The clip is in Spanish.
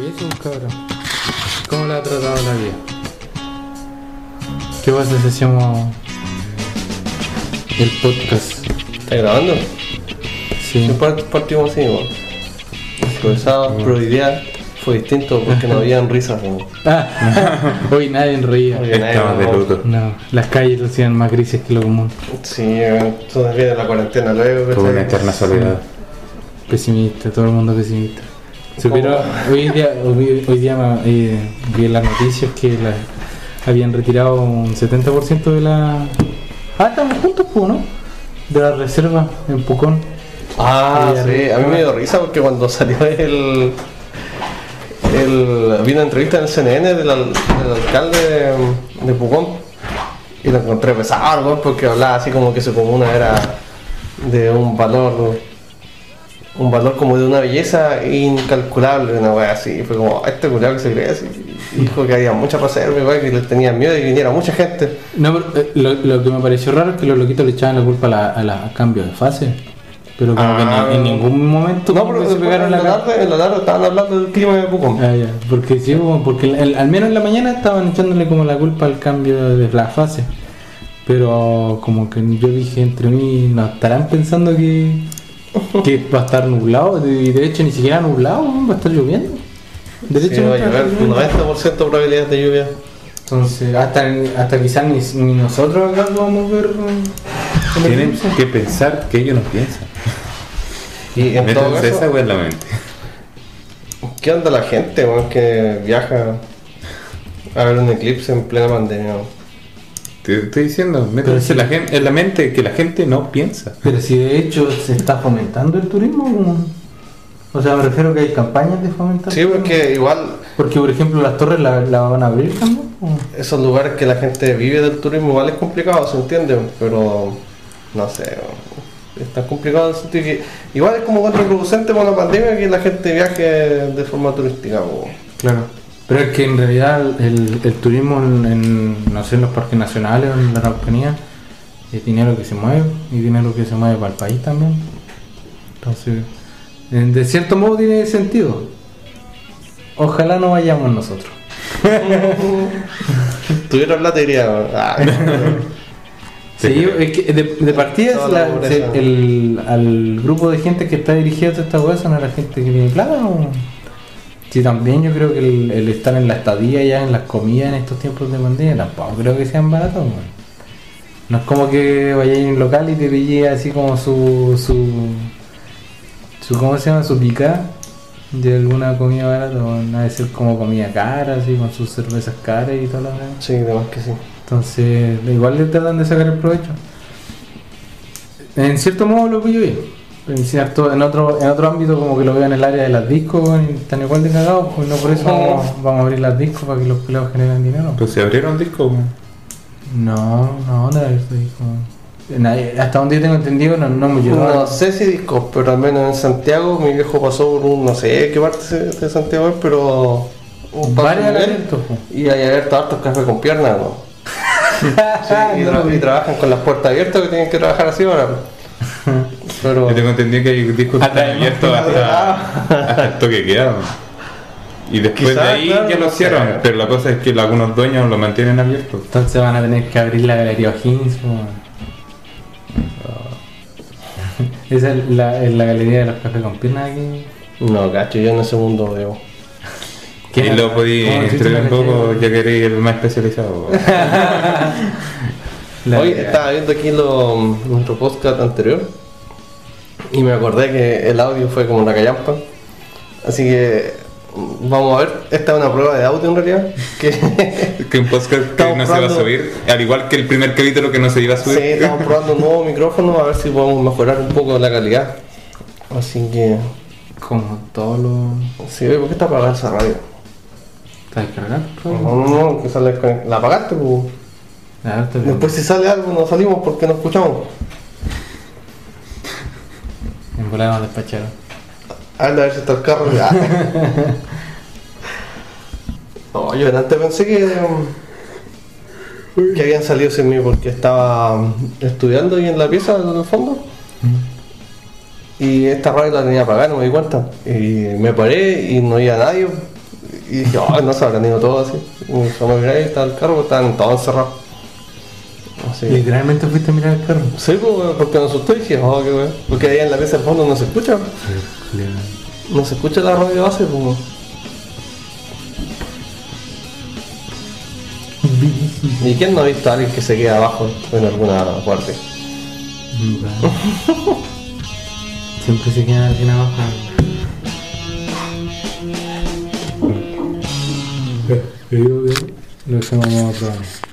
que eso, cabrón. ¿Cómo le ha tratado la vida? ¿Qué pasa si hacemos el podcast? ¿Estás grabando? Sí. Partimos así, weón. Hoy día fue distinto porque no habían risas, weón. Ah, hoy nadie reía. Oye, nadie, Estamos de luto. No, las calles lucían más grises que lo común. Sí. Eso viene la cuarentena luego, Tuvo una eterna soledad. Pesimista, todo el mundo pesimista. Supieron, hoy día, hoy, hoy día eh, vi las noticias que la- habían retirado un 70% de la. Ah, estamos juntos, pues, ¿no? De la reserva en Pucón. Ah, Ahí sí, arriba. a mí me dio risa porque cuando salió el. el vi una entrevista en el CNN del, del alcalde de, de Pucón y lo encontré pesado, porque hablaba así como que su comuna era de un valor. Un valor como de una belleza incalculable, una wea así. Fue como, "Ah, este culiao que se cree así. Dijo que había mucha reserva, weón, que le tenían miedo de que viniera mucha gente. No, pero, eh, lo, lo que me pareció raro es que los loquitos le echaban la culpa a la, a la- cambio de fase. Pero como que Ah. en ningún momento No, pero se pegaron en la la tarde, en la tarde estaban hablando del clima de Pucón. Ah, ya, porque sí, como- porque el- el- al menos en la mañana estaban echándole como la culpa al cambio de la fase. Pero como que yo dije entre mí, no estarán pensando que, que va a estar nublado, y de hecho ni siquiera nublado, va a estar lloviendo. De Sí, hecho, no va a llover lloviendo. 90% de probabilidades de lluvia. Entonces, hasta, hasta quizás ni, ni nosotros acá vamos a ver. Tienen que pensar que ellos no piensan. Y en todo esa caso, en la mente. ¿qué onda la gente que viaja a ver un eclipse en plena pandemia? Te estoy diciendo, métanse la gen- en la mente que la gente no piensa. Pero si de hecho se está fomentando el turismo, o sea, me refiero que hay campañas de fomentar. Sí, porque igual Porque, por ejemplo, las torres la, la van a abrir también. ¿o? esos lugares que la gente vive del turismo igual es complicado, se entiende, pero no sé, weón. es tan complicado en el sentido que igual es como contraproducente con la pandemia que la gente viaje de forma turística. weón. Claro. Pero es que en realidad el, el turismo en, en, no sé, en los parques nacionales o en la Araucanía es dinero que se mueve y dinero que se mueve para el país también. Entonces, en- de cierto modo tiene sentido. Ojalá no vayamos nosotros. Tuviera plata iría. weón. Ah, Sí, es que de, de partida la la- el, al grupo de gente que está toda esta hueá son a la gente que tiene plata. ¿o? Sí, también yo creo que el, el estar en la estadía ya, en las comidas en estos tiempos de pandemia, tampoco creo que sean baratos. No es como que vayáis en un local y te pillé así como su, su, su ¿cómo se llama? Su pica de alguna comida barata. o Nada de ser como comida cara, así con sus cervezas caras y todo lo demás. sí, demás que sí. Entonces, igual le tratan de sacar el provecho. En cierto modo lo pillo En, cierto, en, otro, en otro ámbito, como que lo veo en el área de las discos, están igual de cagados, pues no por eso vamos, vamos a abrir las discos para que los pelados generen dinero. Pues se abrieron discos. No, no, ¿dónde la abierto disco? Nadie- Hasta donde yo tengo entendido, no, no me llegó. No sé si discos, pero al menos en Santiago mi viejo pasó por un, no sé qué parte de Santiago es, pero un abiertos, po. y hay abierto hartos cafés con piernas, ¿no? Sí, y, No y trabajan con las puertas abiertas que tienen que trabajar así ahora. Pero Yo tengo entendido que hay discos que Hasta están abiertos hasta, hasta el toque queda. Y después Quizás, de ahí claro, ya lo cierran. Pero la cosa es que algunos dueños lo mantienen abierto. Entonces van a tener que abrir la galería O'Higgins. Esa es la, es la galería de los cafés con piernas aquí. no, cacho, yo en ese mundo veo. Y lo podí ¿Cómo existe entregar un poco ya que eres el más especializado. Hoy estaba viendo aquí lo- nuestro podcast anterior y me acordé que el audio fue como una callampa. Así que vamos a ver, esta es una prueba de audio en realidad. Que que un podcast que Estamos no se va a subir, al igual que el primer capítulo que no se iba a sí, subir. estamos probando un nuevo micrófono a ver si podemos mejorar un poco la calidad. Así que, Como todo lo. sí, ¿por qué está apagada esa radio? ¿Está descargado? No, no, no, que sale con- la apagaste. pues. Después si sale algo no salimos porque no escuchamos. Volada nos despacharon. Anda a ver si está el carro. Ah. No, yo antes pensé que, mm, que habían salido sin mí porque estaba mm, estudiando ahí en la pieza en el fondo. Y esta radio la tenía apagada, no me di cuenta. Y me paré y no había nadie. Y dije, oh, no se habrán ido todos así. Y cuando miré, estaba el carro, estaban todos encerrados. Así. Literalmente fuiste a mirar el carro. Sí, pues, porque me asusté y dije, oh, qué weón. Porque ahí en la pieza del fondo no se escucha. No se escucha la radio base, pues. weón. ¿Y quién no ha visto a alguien que se queda abajo en alguna parte? Siempre se queda alguien abajo. Lo que vamos a probar.